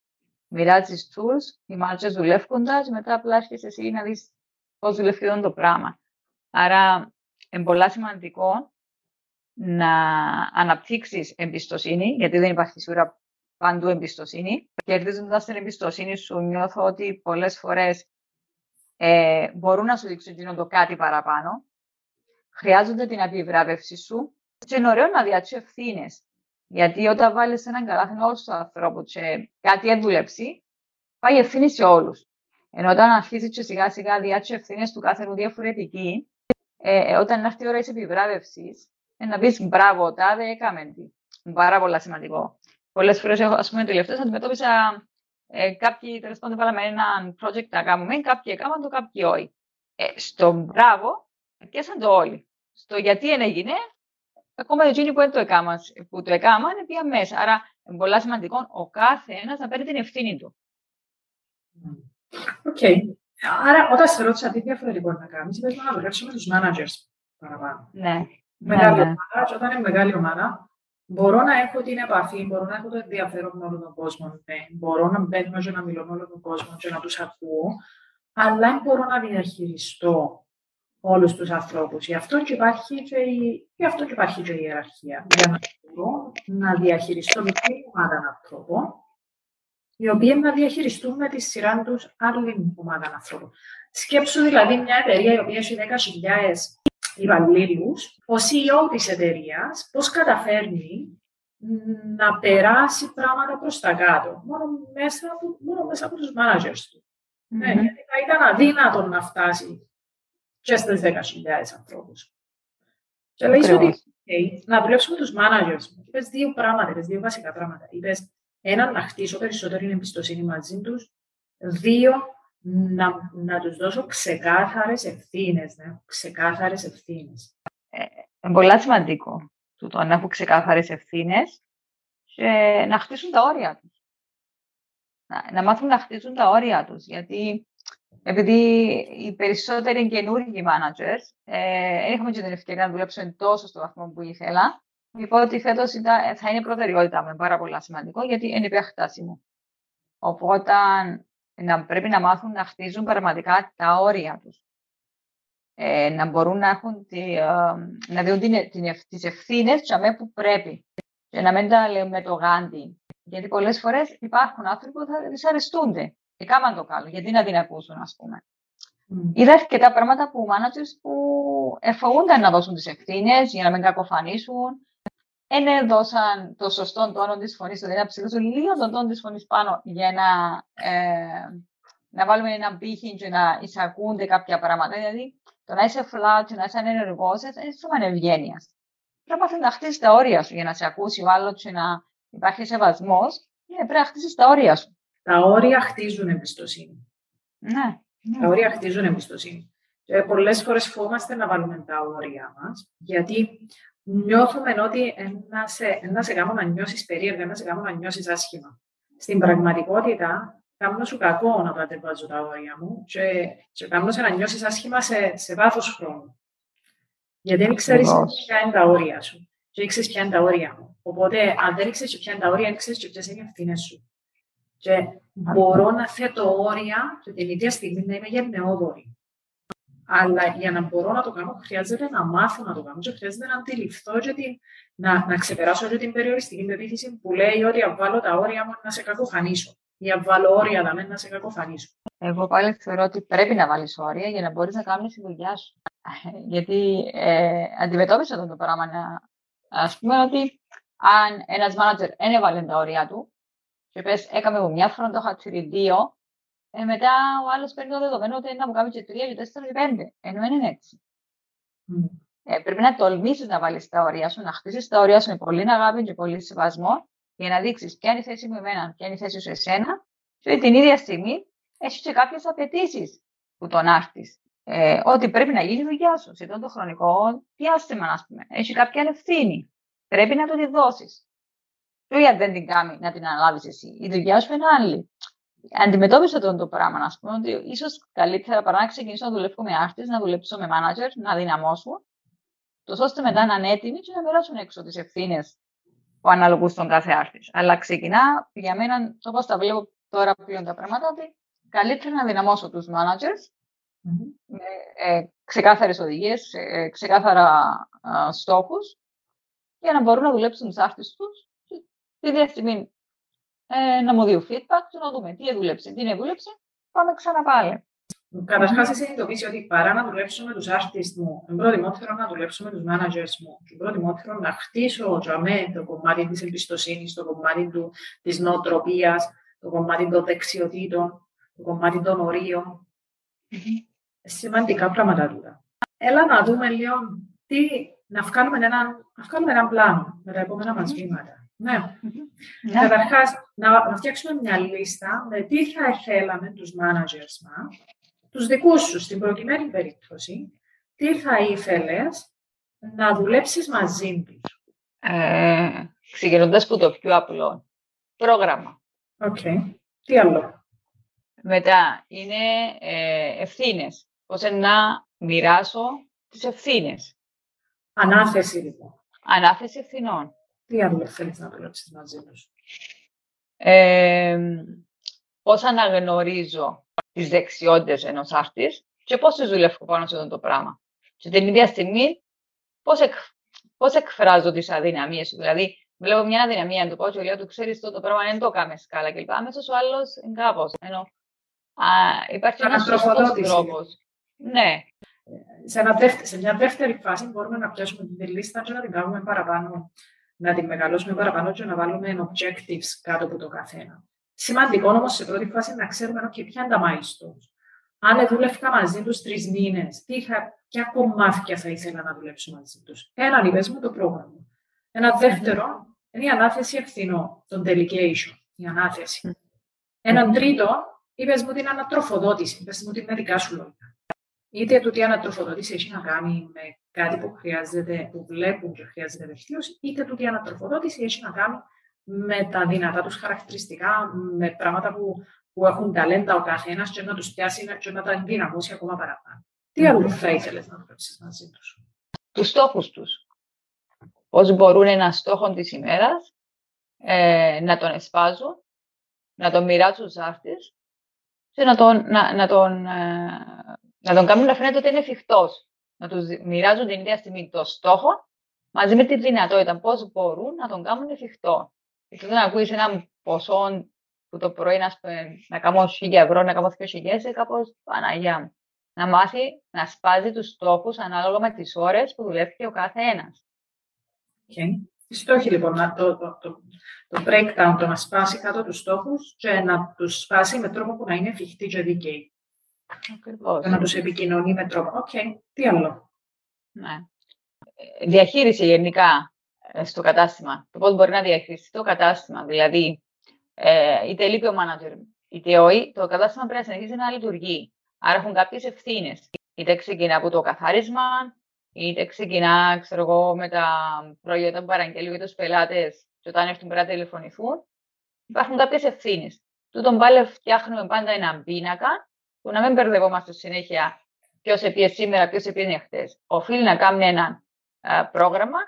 Μοιράζεις tools, οι managers δουλεύοντα, μετά απλά έρχεσαι εσύ να δεις πώς δουλεύει το πράγμα. Άρα είναι πολύ σημαντικό να αναπτύξεις εμπιστοσύνη, γιατί δεν υπάρχει σίγουρα παντού εμπιστοσύνη. Κερδίζοντας την εμπιστοσύνη σου, νιώθω ότι πολλές φορές ε, μπορούν να σου δείξουν το κάτι παραπάνω. Χρειάζονται την επιβράβευση σου. Και είναι ωραίο να διατσεί ευθύνες. Γιατί όταν βάλεις έναν καλάθι όλου του ανθρώπου και κάτι έντουλεψει, πάει ευθύνη σε όλους. Ενώ όταν αρχίζεις και σιγά σιγά διάτσει ευθύνες του κάθε διαφορετική, ε, όταν έρθει η ώρα της επιβράβευσης, ε, να πεις μπράβο, τάδε έκαμε τι. Πάρα πολύ σημαντικό. Πολλές φορές, ας πούμε, τελευταίες αντιμετώπισα ε, κάποιοι τέλος πάντων βάλαμε ένα project να κάνουμε, κάποιοι έκαναν το, κάποιοι όχι. Ε, στο μπράβο, πιάσαν το όλοι. Στο γιατί έγινε, ακόμα εκείνοι που δεν το έκαναν, που το έκαναν, πήγαν μέσα. Άρα, είναι πολύ σημαντικό ο κάθε ένας να παίρνει την ευθύνη του. OK. Okay. Άρα, όταν σε ρώτησα τι διαφορετικό να κάνεις, είπες να δουλέψουμε με τους managers παραπάνω. Ναι. Μεγάλη ναι, ναι. ομάδα, όταν είναι μεγάλη ομάδα, μπορώ να έχω την επαφή, μπορώ να έχω το ενδιαφέρον με όλο τον κόσμο, ναι. μπορώ να μπαίνω και να μιλώ με όλο τον κόσμο και να τους ακούω, αλλά μπορώ να διαχειριστώ όλους τους ανθρώπους. Γι' αυτό και υπάρχει και η, γι' αυτό και υπάρχει και η ιεραρχία. Για να μπορώ να διαχειριστώ μικρή ομάδα ανθρώπων, οι οποίοι να διαχειριστούν με τη σειρά τους άλλη ομάδα ανθρώπων. Σκέψου δηλαδή μια εταιρεία η οποία έχει 10.000 υπαλλήλους, ο CEO της εταιρείας πώς καταφέρνει να περάσει πράγματα προς τα κάτω, μόνο μέσα από, μόνο μέσα από τους managers του. Ναι, γιατί θα ήταν αδύνατο να φτάσει και στις 10.000 ανθρώπους. Και λέει ότι okay, να δουλέψουμε τους managers μου. Είπες δύο πράγματα, είπες δύο βασικά πράγματα. Είπες ένα, να χτίσω περισσότερη εμπιστοσύνη μαζί τους. Δύο, να, να τους δώσω ξεκάθαρες ευθύνες. Ναι, ξεκάθαρες ευθύνες. Ε, είναι πολύ σημαντικό το να έχουν ξεκάθαρες ευθύνες και να χτίσουν τα όρια τους. Να, να μάθουν να χτίσουν τα όρια τους, γιατί επειδή οι περισσότεροι καινούργιοι managers ε, δεν είχαμε και την ευκαιρία να δουλέψουν τόσο στο βαθμό που ήθελα, είπα ότι φέτος θα είναι προτεραιότητα με πάρα πολύ σημαντικό, γιατί είναι πια χτάσιμο. Οπότε να, πρέπει να μάθουν να χτίζουν πραγματικά τα όρια τους. Ε, να μπορούν να, έχουν τη, ε, να δίνουν την, την, τις ευθύνες που πρέπει. Και να μην τα λέμε το γάντι. Γιατί πολλές φορές υπάρχουν άνθρωποι που θα δυσαρεστούνται. Και κάμαν το καλό. Γιατί να την ακούσουν, ας πούμε. Mm. Είδα αρκετά πράγματα που managers που εφοβούνταν να δώσουν τις ευθύνες για να μην κακοφανίσουν. Δεν δώσαν το σωστό τόνο της φωνής, δηλαδή να ψηλώσουν λίγο τον τόνο της φωνής πάνω για να, ε, να βάλουμε ένα πύχη και να εισακούνται κάποια πράγματα. Δηλαδή, το να είσαι flat, να είσαι ανενεργός, είναι θέμα ευγένεια. Πρέπει να χτίσεις τα όρια σου για να σε ακούσει ο άλλος και να υπάρχει σεβασμός. Ναι, πρέπει να χτίσεις τα όρια σου. Τα όρια χτίζουν εμπιστοσύνη. Ναι. ναι. Τα όρια χτίζουν εμπιστοσύνη. Και πολλές φορές φοβόμαστε να βάλουμε τα όρια μας, γιατί νιώθουμε ότι ένα σε, ένα σε κάνω να νιώσεις περίεργα, ένα σε κάνω να νιώσεις άσχημα. Στην πραγματικότητα, κάνω σου κακό να κατεβάζω τα όρια μου και, και κάνω σε να νιώσεις άσχημα σε, σε βάθος χρόνου. Γιατί δεν ξέρεις ποια είναι τα όρια σου. Και ξέρει ποια είναι τα όρια μου. Οπότε, αν δεν ξέρει ποια είναι τα όρια, δεν ξέρει ποιες είναι οι ευθύνες σου. Και μπορώ να θέτω όρια και την ίδια στιγμή να είμαι γενναιόδορη. Αλλά για να μπορώ να το κάνω, χρειάζεται να μάθω να το κάνω και χρειάζεται να αντιληφθώ και την, να, να ξεπεράσω και την περιοριστική πεποίθηση που λέει ότι αν βάλω τα όρια μου να σε κακοφανίσω ή αν βάλω όρια να να σε κακοφανίσω. Εγώ πάλι θεωρώ ότι πρέπει να βάλεις όρια για να μπορείς να κάνεις τη δουλειά σου. Γιατί ε, αντιμετώπισα αυτό το πράγμα. Α πούμε ότι αν ένας μάνατζερ δεν έβαλε τα όρια του, και πες, έκαμε εγώ μια φορά, το είχα δύο, ε, μετά ο άλλος παίρνει το δεδομένο ότι να μου κάνει και τρία, και τέσσερα, και πέντε. Ενώ είναι έτσι. Mm. Ε, πρέπει να τολμήσεις να βάλεις τα όρια σου, να χτίσεις τα όρια σου με πολύ αγάπη και πολύ σεβασμό, για να δείξεις ποια είναι η θέση μου εμένα, ποια είναι η θέση σου εσένα, και την ίδια στιγμή έχεις και κάποιες απαιτήσεις που τον άρθει. Ε, ότι πρέπει να γίνει η δουλειά σου σε το χρονικό διάστημα, ας πούμε. Έχει κάποια ευθύνη. Πρέπει να το τη δώσεις. Και αν δεν την κάνει να την αναλάβεις εσύ. Η δουλειά σου είναι άλλη. Αντιμετώπισα αυτό το πράγμα, να πούμε, ότι ίσως καλύτερα παρά να ξεκινήσω να δουλεύω με άρτη, να δουλέψω με manager, να δυναμώσω, τόσο ώστε μετά να είναι έτοιμοι και να περάσουν έξω τις ευθύνες που αναλογούν στον κάθε άρτη. Αλλά ξεκινά, για μένα, όπω τα βλέπω τώρα πλέον τα πράγματα, ότι καλύτερα να δυναμώσω τους managers mm-hmm. με ε, ξεκάθαρες οδηγίες, ε, ξεκάθαρα ε, στόχους, για να μπορούν να δουλέψουν τους άρτε τους τη ίδια στιγμή ε, να μου δίνει feedback και να δούμε τι δούλεψε, τι δεν δούλεψε, πάμε ξανά πάλι. Καταρχάς, εσύ συνειδητοποιήσει ότι παρά να δουλέψω με τους artists μου, εν προτιμότερο να δουλέψω με τους managers μου, και προτιμότερο να χτίσω τζαμέ το κομμάτι της εμπιστοσύνης, το κομμάτι της νοοτροπίας, το κομμάτι των δεξιοτήτων, το κομμάτι των ορίων. Mm-hmm. Σημαντικά πράγματα τούτα. Έλα να δούμε λίγο τι, να βγάλουμε έναν, να βγάλουμε έναν πλάνο με τα επόμενα μας βήματα. Ναι. ναι. Καταρχάς, να, να φτιάξουμε μια λίστα με τι θα ήθελαμε τους managers μας, τους δικούς σου στην προκειμένη περίπτωση, τι θα ήθελες να δουλέψεις μαζί τους. Ε, ξεκινώντας από το πιο απλό. Πρόγραμμα. Οκ. Τι άλλο; Μετά είναι ε, ευθύνες. Πώς να μοιράσω τις ευθύνες. Ανάθεση λοιπόν. Ανάθεση ευθυνών. Τι άλλο θέλεις να δουλέψεις μαζί τους. Ε, πώς αναγνωρίζω τις δεξιότητες ενός άρτης και πώς τις δουλεύω πάνω σε αυτό το πράγμα. Και την ίδια στιγμή πώς, εκ, πώς εκφράζω τις αδυναμίες σου. Δηλαδή, βλέπω μια αδυναμία, του πω και λέω του ξέρεις το, το πράγμα δεν το κάνουμε καλά κλπ. Αμέσως ο άλλος είναι κάπως. Ενώ, α, υπάρχει ένας σωστός τρόπος. Ναι. Σε, ένα σε μια δεύτερη φάση μπορούμε να πιάσουμε την λίστα και να την κάνουμε παραπάνω, να την μεγαλώσουμε παραπάνω και να βάλουμε objectives κάτω από το καθένα. Σημαντικό όμως σε πρώτη φάση να ξέρουμε okay, ποια είναι τα milestones. Αν δούλευκα μαζί τους τρεις μήνες, ποια κομμάτια θα ήθελα να δουλέψω μαζί τους. Ένα είπες μου το πρόγραμμα. Ένα δεύτερο είναι η ανάθεση ευθυνών, το delegation, η ανάθεση. Έναν τρίτο, είπες μου την ανατροφοδότηση, είπες μου την μερικά σου λόγια. Είτε τούτη η ανατροφοδότηση έχει να κάνει με κάτι που χρειάζεται, που βλέπουν και χρειάζεται βελτίωση, είτε τούτη η ανατροφοδότηση έχει να κάνει με τα δυνατά τους χαρακτηριστικά, με πράγματα που, που έχουν ταλέντα ο καθένας και να τους πιάσει και να τα ενδυναμώσει ακόμα παραπάνω. Τι άλλο θα ήθελες να δουλέψεις μαζί τους; Τους στόχους τους. Πώς μπορούν ένα στόχο της ημέρας ε, να τον εσπάζουν, να τον μοιράζουν στους άρτες και να τον, να, να τον, ε, να τον κάνουν να φαίνεται ότι είναι εφικτός. Να τους μοιράζουν την ίδια στιγμή το στόχο μαζί με τη δυνατότητα πώς μπορούν να τον κάνουν εφικτό. Εκτός να ακούεις ένα ποσό που το πρωί να, να κάνω 1000 ευρώ, να κάνω 2000, είναι κάπως Παναγιά μου. Να μάθει να σπάζει τους στόχους ανάλογα με τις ώρες που δουλεύει ο κάθε ένας. Okay. Οι στόχοι λοιπόν, το, το, το, το breakdown, το να σπάσει κάτω τους στόχους και να τους σπάσει με τρόπο που να είναι εφικτή και δίκαιη. Ακριβώς. Και να τους επικοινωνεί με τρόπο. Οκ, okay. τι άλλο; Ναι. Ε, διαχείριση γενικά ε, στο κατάστημα. Το πώς μπορεί να διαχειριστεί το κατάστημα. Δηλαδή, ε, είτε λείπει ο manager, είτε όχι, το κατάστημα πρέπει να συνεχίσει να λειτουργεί. Άρα έχουν κάποιες ευθύνες. Είτε ξεκινά από το καθάρισμα, είτε ξεκινά ξέρω εγώ, με τα προϊόντα που παραγγέλνουν για τους πελάτες, και όταν έρθουν πρέπει να τηλεφωνηθούν. Υπάρχουν κάποιες ευθύνες. Τούτον πάλι φτιάχνουμε πάντα έναν πίνακα που να μην μπερδευόμαστε συνέχεια ποιος επίε σήμερα, ποιος επίε χθες. Οφείλει να κάνει ένα πρόγραμμα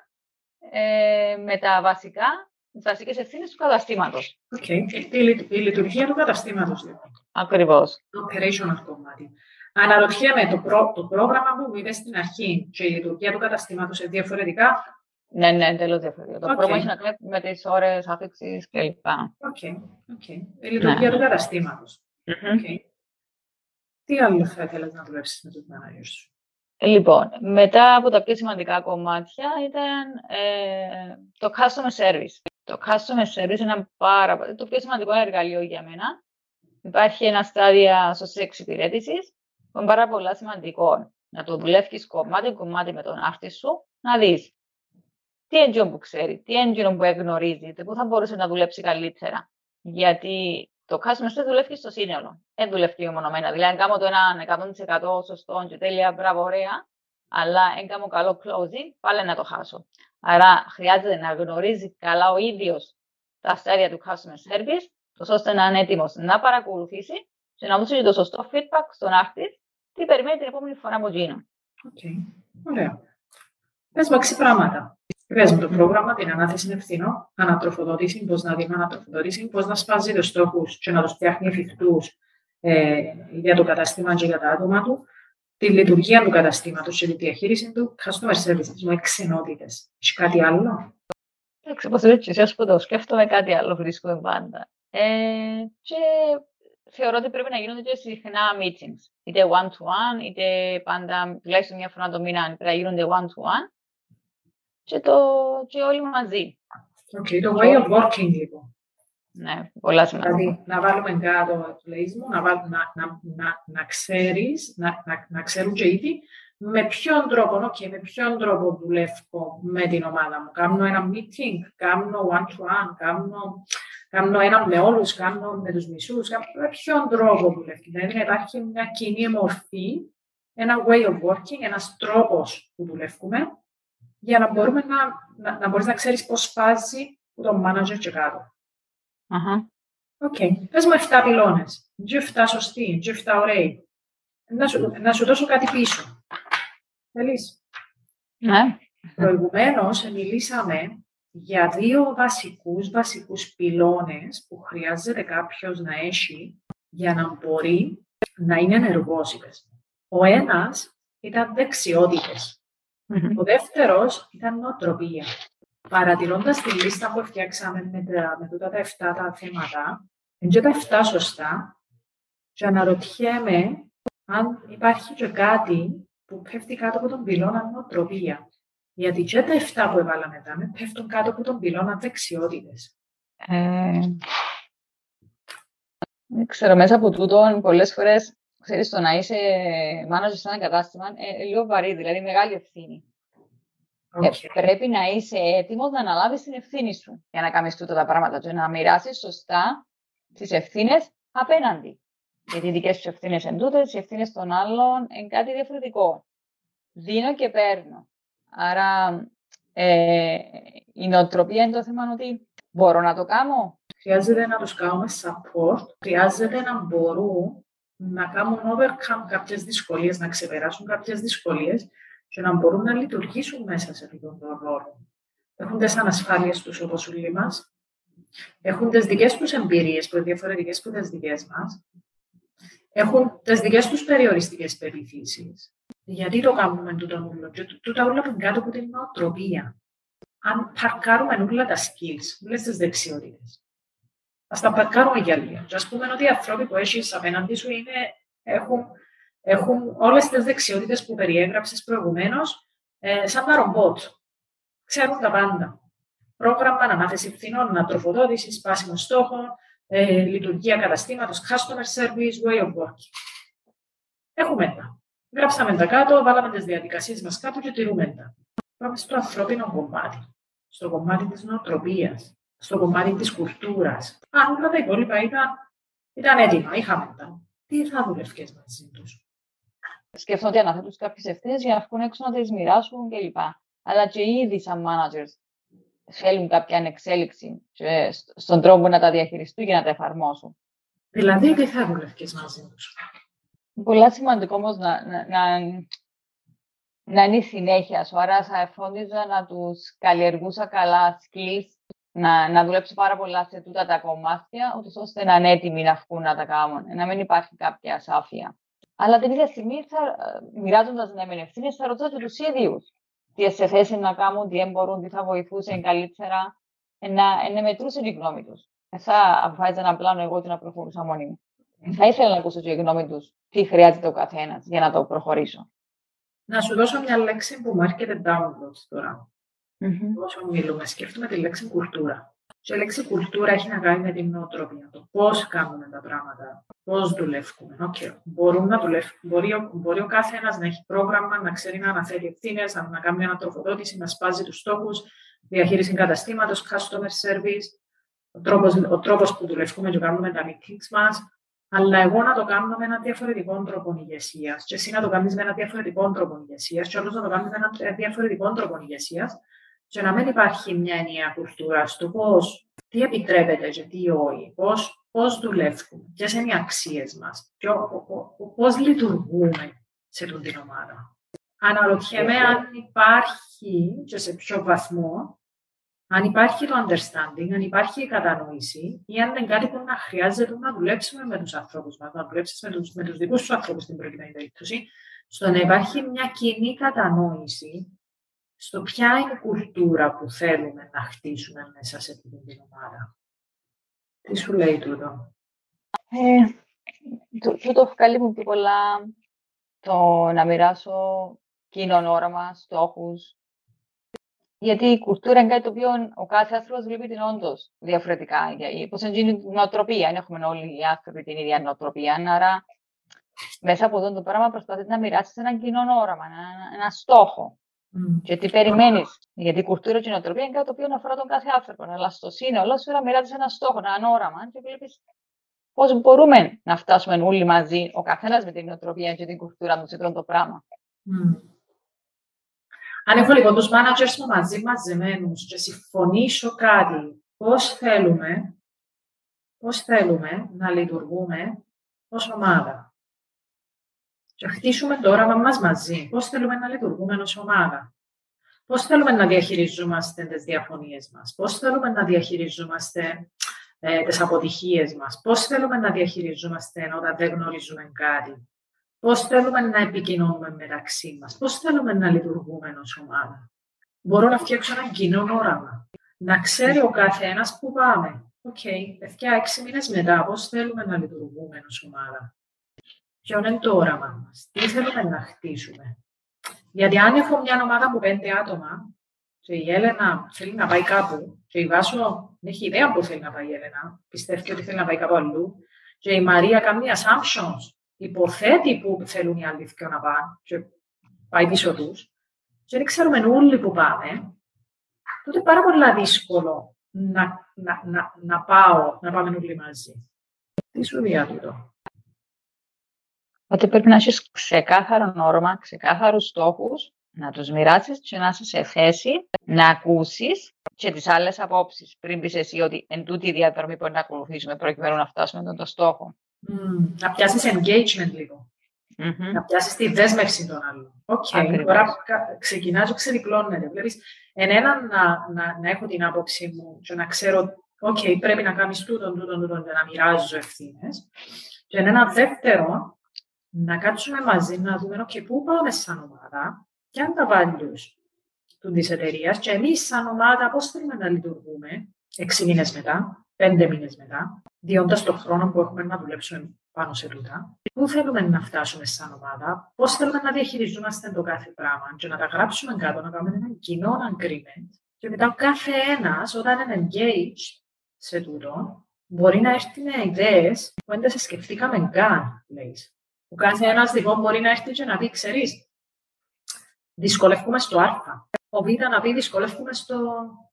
ε, με τα βασικά, τις βασικές ευθύνες του καταστήματος. Okay. Η, λειτουργία του καταστήματος, λοιπόν. Ακριβώς. Το operational κομμάτι. Αναρωτιέμαι, το, προ, το πρόγραμμα που μου είπες στην αρχή και η λειτουργία του καταστήματος είναι διαφορετικά. Ναι, ναι, εντελώς διαφορετικά. Το πρόγραμμα έχει να κάνει με τις ώρες άφιξης κλπ. OK, OK. Η λειτουργία ναι. του καταστήματος. Mm-hmm. Okay. Τι άλλο θα ήθελες να δουλέψεις με τους managers σου; Λοιπόν, μετά από τα πιο σημαντικά κομμάτια ήταν ε, το customer service. Το customer service είναι πάρα, το πιο σημαντικό εργαλείο για μένα. Υπάρχει ένα στάδιο σωστής εξυπηρέτησης που είναι πάρα πολύ σημαντικό να το δουλεύεις κομμάτι κομμάτι με τον άρτη σου, να δεις τι έντζιο που ξέρει, τι έντζιο που εγνωρίζει, πού θα μπορούσε να δουλέψει καλύτερα. Γιατί το customer service δουλεύει στο σύνολο. Δεν δουλεύει μονομένα. Δηλαδή, αν κάνω το ένα 100% σωστό και τέλεια, μπράβο, ωραία, αλλά αν κάνω καλό closing, πάλι να το χάσω. Άρα, χρειάζεται να γνωρίζει καλά ο ίδιος τα στάδια του customer service, τόσο ώστε να είναι έτοιμος να παρακολουθήσει και να δώσει το σωστό feedback στον άρτη τι περιμένει την επόμενη φορά από εκείνο. Οκ. Ωραία. Πες μου πράγματα. Πες μου το πρόγραμμα, την ανάθεση ευθυνών, ανατροφοδότηση, πώς να δίνει ανατροφοδότηση, πώς να σπάζει τους στόχους και να τους φτιάχνει εφικτούς ε, για το κατάστημα και για τα άτομα του, τη λειτουργία του καταστήματος και τη διαχείριση του customer service, με εξενότητε. Έχεις κάτι άλλο; Εντάξει, όπως έτσι, εσύ που το σκέφτομαι, κάτι άλλο βρίσκουμε πάντα. Ε, και θεωρώ ότι πρέπει να γίνονται και συχνά meetings. Είτε one-to-one, είτε πάντα τουλάχιστον μια φορά το μήνα πρέπει να γίνονται one-to-one και, το, και όλοι μαζί. Okay, το way of working λοιπόν. Ναι, πολλά σημαντικά. Δηλαδή, να βάλουμε κάτω το μου, να, βάλ, να, να, να, να ξέρεις, να, να, να ξέρουν και ήδη με ποιον τρόπο, okay, με ποιον τρόπο δουλεύω με την ομάδα μου. Κάνω ένα meeting, κάνω one-to-one, κάνω, κάνω ένα με όλους, κάνω με τους μισούς, με ποιον τρόπο δουλεύει. Δηλαδή, να υπάρχει μια κοινή μορφή, ένα way of working, ένας τρόπος που δουλεύουμε για να μπορούμε να, να, να μπορείς να ξέρεις πώς φάζει το manager και κάτω. OK. Okay. Πες μου 7 πυλώνες. Τι 7 σωστοί, τι 7 ωραίοι. Να σου, να σου δώσω κάτι πίσω. Θέλεις; Ναι. Προηγουμένως μιλήσαμε για δύο βασικούς, βασικούς πυλώνες που χρειάζεται κάποιος να έχει για να μπορεί να είναι ενεργός, Ο ένας ήταν δεξιότητες. Ο δεύτερος ήταν νοοτροπία. Παρατηρώντας τη λίστα που φτιάξαμε με, τα, με τούτα τα 7 τα θέματα, είναι τα 7 σωστά, και αναρωτιέμαι αν υπάρχει και κάτι που πέφτει κάτω από τον πυλώνα νοοτροπία. Γιατί και τα 7 που έβαλα μετά με πέφτουν κάτω από τον πυλώνα δεξιότητες. Ε, δεν ξέρω, μέσα από τούτο πολλές φορές ξέρεις το να είσαι μάνο σε ένα κατάστημα ε, λίγο βαρύ, δηλαδή μεγάλη ευθύνη. Okay. Ε, πρέπει να είσαι έτοιμος να αναλάβεις την ευθύνη σου για να κάνεις τούτα τα πράγματα και να μοιράσεις σωστά τις ευθύνες απέναντι. Γιατί οι δικές σου ευθύνες εν τούτες, οι ευθύνες των άλλων είναι κάτι διαφορετικό. Δίνω και παίρνω. Άρα ε, η νοοτροπία είναι το θέμα ότι μπορώ να το κάνω. Χρειάζεται να τους κάνουμε support, χρειάζεται να μπορούν να κάνουν overcome κάποιες δυσκολίες, να ξεπεράσουν κάποιες δυσκολίες και να μπορούν να λειτουργήσουν μέσα σε αυτόν τον ρόλο. Έχουν τις ανασφάλειες τους όπως όλοι μας, έχουν τις δικές τους εμπειρίες που είναι διαφορετικές από τις δικές μας, έχουν τις δικές τους περιοριστικές πεπιθήσεις γιατί το κάνουμε τούτο όλο. Και τούτα όλα που κάτω από την νοοτροπία. Αν παρκάρουμε όλα τα skills, όλες τις δεξιότητες, ας τα παρκάρουμε για λίγο. Και ας πούμε ότι οι άνθρωποι που έχεις απέναντι σου είναι, έχουν, έχουν όλες τις δεξιότητες που περιέγραψες προηγουμένως, ε, σαν τα ρομπότ. Ξέρουν τα πάντα. Πρόγραμμα, ανάθεση ευθυνών, ανατροφοδότησης, σπάσιμο στόχων, ε, λειτουργία καταστήματος, customer service, way of working. Έχουμε τα. Γράψαμε τα κάτω, βάλαμε τις διαδικασίες μας κάτω και τηρούμε τα. Πάμε στο ανθρώπινο κομμάτι. Στο κομμάτι της νοοτροπίας. Στο κομμάτι της κουλτούρας. Αν όλα τα υπόλοιπα ήταν, ήταν έτοιμα, είχαμε τα. Τι θα δουλεύει μαζί τους; Σκέφτονται να αναθέτουν κάποιες ευθύνες για να βγουν έξω να τις μοιράσουν κλπ. Αλλά και ήδη σαν managers θέλουν κάποια ανεξέλιξη στον τρόπο να τα διαχειριστούν και να τα εφαρμόσουν. Δηλαδή, τι θα δουλεύει μαζί τους; Πολύ σημαντικό όμως να, να, να, να είναι η συνέχεια σου. Άρα θα εφόντιζα να τους καλλιεργούσα καλά skills, να, να δουλέψω πάρα πολλά σε τούτα τα κομμάτια, ούτως ώστε να είναι έτοιμοι να βγουν να τα κάνουν, να μην υπάρχει κάποια ασάφεια. Αλλά την ίδια στιγμή, μοιράζοντας να μην ευθύνες, θα ρωτήσω τους ίδιους τι σε θέση να κάνουν, τι μπορούν, τι θα βοηθούσαν καλύτερα, να, να μετρούσαν η γνώμη τους. Ε, θα αποφάσιζα ένα πλάνο εγώ ότι να προχωρούσα μόνη μου. Θα ήθελα να ακούσω τη γνώμη τους τι χρειάζεται ο καθένας για να το προχωρήσω. Να σου δώσω μια λέξη που μου έρχεται download τώρα. Mm-hmm. Όσο μιλούμε, σκέφτομαι τη λέξη κουλτούρα. Και η λέξη κουλτούρα έχει να κάνει με την νοοτροπία. Το πώς κάνουμε τα πράγματα, πώς δουλεύουμε. Okay. Μπορούμε να δουλεύουμε. Μπορεί, ο, μπορεί ο κάθε ένα να έχει πρόγραμμα, να ξέρει να αναφέρει ευθύνες, να, να κάνει μια ανατροφοδότηση, να σπάζει τους στόχους, διαχείριση καταστήματο, customer service, ο τρόπος ο τρόπος που δουλεύουμε και κάνουμε τα meetings μας, αλλά εγώ να το κάνω με έναν διαφορετικό τρόπο ηγεσίας, και εσύ να το κάνεις με έναν διαφορετικό τρόπο ηγεσίας, και όλος να το κάνεις με έναν διαφορετικό τρόπο ηγεσίας, και να μην υπάρχει μια ενιαία κουλτούρα στο πώς, τι επιτρέπεται και τι όχι, πώς πώς δουλεύουμε, ποιες είναι οι αξίες μας, πώς λειτουργούμε σε αυτή την ομάδα. Αναρωτιέμαι αν υπάρχει και σε ποιο βαθμό αν υπάρχει το understanding, αν υπάρχει η κατανόηση ή αν είναι κάτι που να χρειάζεται να δουλέψουμε με τους ανθρώπους μας, να δουλέψεις με τους με τους δικούς σου ανθρώπους στην προκειμένη περίπτωση, στο να υπάρχει μια κοινή κατανόηση στο ποια είναι η κουλτούρα που θέλουμε να χτίσουμε μέσα σε αυτή την ομάδα; Τι σου λέει τούτο; Ε, τούτο μου πιο πολλά το να μοιράσω κοινών όραμα, στόχους, γιατί η κουλτούρα είναι κάτι το οποίο ο κάθε άνθρωπος βλέπει την όντως διαφορετικά. Πώς είναι η νοοτροπία. Δεν έχουμε όλοι οι άνθρωποι την ίδια νοοτροπία. Άρα, μέσα από αυτό το πράγμα προσπαθείς να μοιράσεις ένα κοινό όραμα, ένα, ένα στόχο. Mm. Και τι περιμένεις; Γιατί η κουλτούρα και η νοοτροπία είναι κάτι το οποίο αφορά τον κάθε άνθρωπο. Αλλά στο σύνολο σου μοιράζεις ένα στόχο, ένα όραμα. Και βλέπεις πώς μπορούμε να φτάσουμε όλοι μαζί, ο καθένας με την νοοτροπία και την κουλτούρα του σε αυτό το πράγμα. Mm. Αν έχω λοιπόν τους managers μου μαζί μαζεμένους και συμφωνήσω κάτι, πώς θέλουμε, πώς θέλουμε να λειτουργούμε ως ομάδα. Και χτίσουμε το όραμα μας μαζί. Πώς θέλουμε να λειτουργούμε ως ομάδα. Πώς θέλουμε να διαχειριζόμαστε τις διαφωνίες μας. Πώς θέλουμε να διαχειριζόμαστε ε, τις αποτυχίες μας. Πώς θέλουμε να διαχειριζόμαστε όταν δεν γνωρίζουμε κάτι. Πώς θέλουμε να επικοινωνούμε μεταξύ μας. Πώς θέλουμε να λειτουργούμε ως ομάδα. Μπορώ να φτιάξω ένα κοινό όραμα. Να ξέρει ο καθένας που πάμε. OK, okay, παιδιά, έξι μήνες μετά, πώς θέλουμε να λειτουργούμε ως ομάδα. Ποιο είναι το όραμα μας. Τι θέλουμε να χτίσουμε. Γιατί αν έχω μια ομάδα από πέντε άτομα και η Έλενα θέλει να πάει κάπου και η Βάσο δεν έχει ιδέα που θέλει να πάει η Έλενα, πιστεύει ότι θέλει να πάει κάπου αλλού και η Μαρία κάνει assumptions, υποθέτει που θέλουν οι άλλοι να πάνε και πάει πίσω τους. και δεν ξέρουμε όλοι που πάμε, τότε είναι πάρα πολύ δύσκολο να, να, να, να πάω, να πάμε όλοι μαζί. Τι σου διάτητο. Ότι πρέπει να έχεις ξεκάθαρο όρομα, ξεκάθαρους στόχους, να τους μοιράσει και να είσαι σε θέση να ακούσεις και τις άλλες απόψεις. Πριν πεις εσύ ότι εν τούτη η διαδρομή μπορεί να ακολουθήσουμε προκειμένου να φτάσουμε τον το στόχο. Mm, να πιάσεις engagement λίγο. Mm-hmm. Να πιάσεις τη δέσμευση των άλλων. OK, okay, τώρα ξεκινάς και ξεδιπλώνεται. Βλέπεις, ένα να, να, να, έχω την άποψή μου και να ξέρω, OK, okay, πρέπει να κάνεις τούτο, τούτο, τούτο, για να μοιράζω ευθύνες. Και ένα δεύτερο να κάτσουμε μαζί να δούμε και πού πάμε σαν ομάδα, ποια είναι τα values της εταιρείας και εμείς σαν ομάδα πώς θέλουμε να λειτουργούμε έξι μήνες μετά, πέντε μήνες μετά, διόντας το χρόνο που έχουμε να δουλέψουμε πάνω σε τούτα. Πού θέλουμε να φτάσουμε σαν ομάδα, πώς θέλουμε να διαχειριζόμαστε το κάθε πράγμα και να τα γράψουμε κάτω, να κάνουμε ένα κοινό agreement. Και μετά ο κάθε ένας, όταν είναι engaged σε τούτο, μπορεί να έρθει με ιδέες που δεν σε σκεφτήκαμε καν, λέει. Ο κάθε ένας λοιπόν μπορεί να έρθει και να πει, ξέρεις, δυσκολεύουμε στο Α. Ο Β να πει, δυσκολεύουμε στο.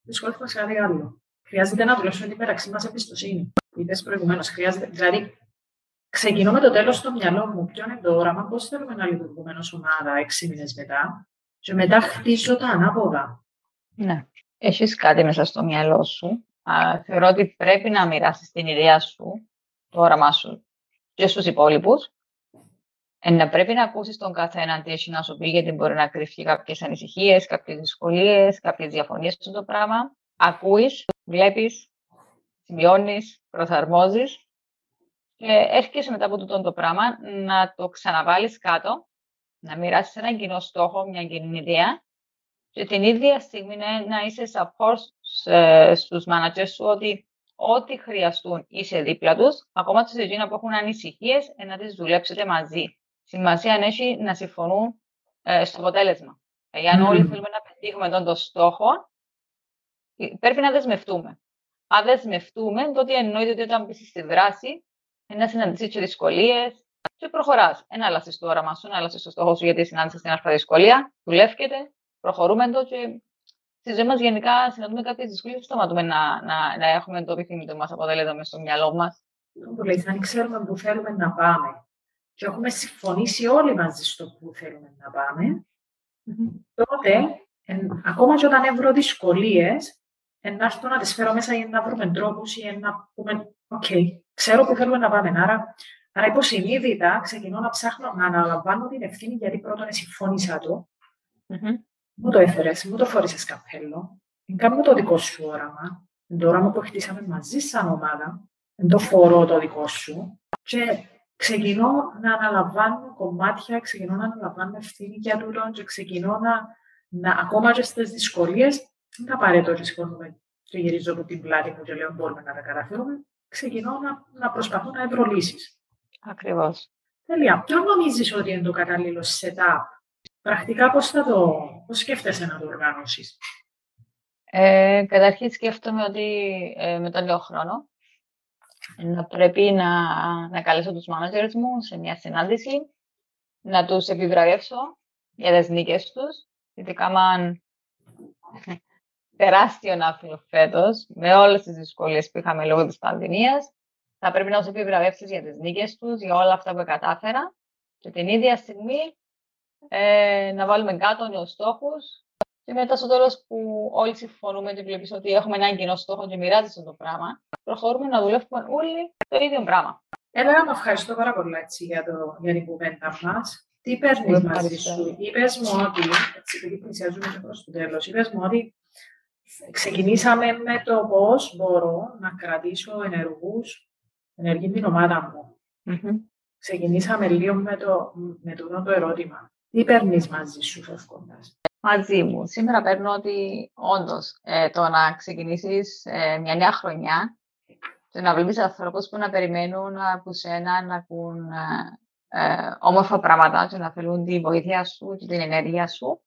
δυσκολεύουμε σε κάτι άλλο. Χρειάζεται να δουλέψουμε την μεταξύ μας εμπιστοσύνη. Είπες προηγουμένως. Χρειάζεται. Δηλαδή, ξεκινώ με το τέλος στο μυαλό μου. Ποιο είναι το όραμα, πώς θέλουμε να λειτουργούμε ως ομάδα έξι μήνες μετά. Και μετά χτίζω τα ανάποδα. Ναι. Έχεις κάτι μέσα στο μυαλό σου. Α, θεωρώ ότι πρέπει να μοιράσεις την ιδέα σου, το όραμά σου και στους υπόλοιπους ε, να πρέπει να ακούσεις τον καθένα τι έχει να σου πει, γιατί μπορεί να κρυφτεί κάποιες ανησυχίες, κάποιες δυσκολίες, κάποιες διαφωνίες στο το πράγμα. Ακούεις, βλέπεις, σημειώνεις, προσαρμόζεις και έρχεσαι μετά από τούτο το πράγμα να το ξαναβάλεις κάτω, να μοιράσεις έναν κοινό στόχο, μια κοινή ιδέα και την ίδια στιγμή να είσαι support στους managers σου ότι ό,τι χρειαστούν είσαι δίπλα τους, ακόμα τους εκείνα που έχουν ανησυχίες, να τις δουλέψετε μαζί σημασία έχει να συμφωνούν ε, στο αποτέλεσμα. Ε, αν όλοι θέλουμε να πετύχουμε τον το στόχο, ε, πρέπει να δεσμευτούμε. Αν δεσμευτούμε, τότε εννοείται ότι όταν μπεις στη δράση, να συναντήσεις και δυσκολίες και προχωράς. Ένα αλλάζει το όραμα σου, ένα αλλάζει το στόχο σου, γιατί συνάντησες την αρφα δυσκολία, δουλεύκεται, προχωρούμε το και στη ζωή μας γενικά συναντούμε κάποιες δυσκολίες, σταματούμε να, να, να έχουμε το επιθυμητό μας αποτέλεσμα στο μυαλό μας. αν ξέρουμε που θέλουμε να πάμε και έχουμε συμφωνήσει όλοι μαζί στο που θέλουμε να παμε τότε, ακόμα και όταν βρω δυσκολίες, να έρθω να τις φέρω μέσα για να βρούμε τρόπου ή να πούμε, οκ, ξέρω που θέλουμε να πάμε. Άρα, άρα υποσυνείδητα ξεκινώ να ψάχνω να αναλαμβάνω την ευθύνη γιατί πρώτον συμφώνησα το. Mm-hmm. Μου το έφερες, μου το φόρεσες καπέλο. Κάνω το δικό σου όραμα. Το όραμα που χτίσαμε μαζί σαν ομάδα. το φορώ το δικό σου. Και ξεκινώ να αναλαμβάνω κομμάτια, ξεκινώ να αναλαμβάνω ευθύνη για τούτο και ξεκινώ να, να ακόμα και στις δυσκολίες, δεν θα απαραίτητο και σηκώνουμε και γυρίζω από την πλάτη μου και λέω μπορούμε να τα καταφέρουμε, ξεκινώ να, να προσπαθώ να βρω λύσεις. Ακριβώς. Τέλεια. Ποιο νομίζεις ότι είναι το κατάλληλο setup; Πρακτικά πώς θα το, πώς σκέφτεσαι να το οργανώσεις; Ε, καταρχήν σκέφτομαι ότι ε, με τον νέο χρόνο να πρέπει να, να καλέσω τους managers μου σε μια συνάντηση, να τους επιβραβεύσω για τις νίκες τους, γιατί κάμαν τεράστιο ναύλο φέτος, με όλες τις δυσκολίες που είχαμε λόγω της πανδημίας. Θα πρέπει να τους επιβραβεύσεις για τις νίκες τους, για όλα αυτά που κατάφερα και την ίδια στιγμή ε, να βάλουμε κάτω νέους στόχους Και μετά στο τέλος που όλοι συμφωνούμε και βλέπεις ότι έχουμε έναν κοινό στόχο και μοιράζεσαι το πράγμα, προχωρούμε να δουλεύουμε όλοι το ίδιο πράγμα. Έλα, να ευχαριστώ πάρα πολύ έτσι, για, το, για την κουβέντα μας. Τι παίρνει μαζί σου, είπε μου ότι, έτσι, επειδή πλησιάζουμε προς το τέλος, είπε μου ότι ξεκινήσαμε με το πώς μπορώ να κρατήσω ενεργούς, ενεργή την ομάδα μου. Mm-hmm. Ξεκινήσαμε λίγο με το, με το, το ερώτημα. Τι παίρνεις μαζί σου φεύγοντας; Μαζί μου. Σήμερα παίρνω ότι όντως ε, το να ξεκινήσεις ε, μια νέα χρονιά και να βλέπεις ανθρώπους που να περιμένουν από σένα να ακούν ε, ε, όμορφα πράγματα και να θέλουν τη βοήθεια σου και την ενέργεια σου,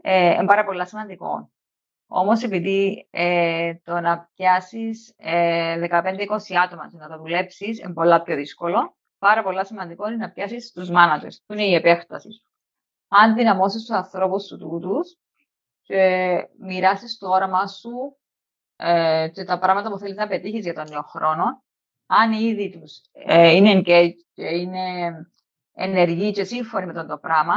ε, είναι πάρα πολύ σημαντικό. Όμως επειδή ε, το να πιάσεις ε, 15-20 άτομα και να το δουλέψεις είναι πολλά πιο δύσκολο, πάρα πολύ σημαντικό είναι να πιάσεις τους managers, που είναι η επέκταση σου. Αν δυναμώσεις τους ανθρώπους σου τούτους και μοιράσεις το όραμά σου ε, και τα πράγματα που θέλεις να πετύχεις για τον νέο χρόνο, αν ήδη τους ε, είναι engaged και είναι ενεργοί και σύμφωνοι με τον το πράγμα,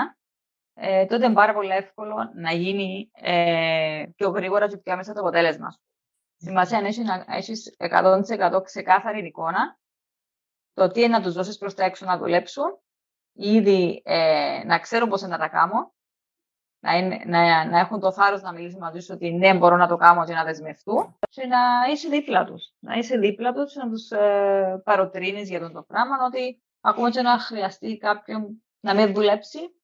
ε, τότε είναι πάρα πολύ εύκολο να γίνει ε, πιο γρήγορα και πιο άμεσα το αποτέλεσμα σου. Σημασία είναι να έχεις 100% ξεκάθαρη εικόνα το τι είναι να τους δώσεις προς τα έξω να δουλέψουν, ήδη ε, να ξέρουν πώς να τα κάνω, να, είναι, να, να έχουν το θάρρος να μιλήσουν μαζί σου ότι ναι, μπορώ να το κάνω και να δεσμευτούν, και να είσαι δίπλα τους. Να είσαι δίπλα τους, να τους ε, παροτρύνεις για αυτό το πράγμα, ότι ακόμα και να χρειαστεί κάποιον να με δουλέψει,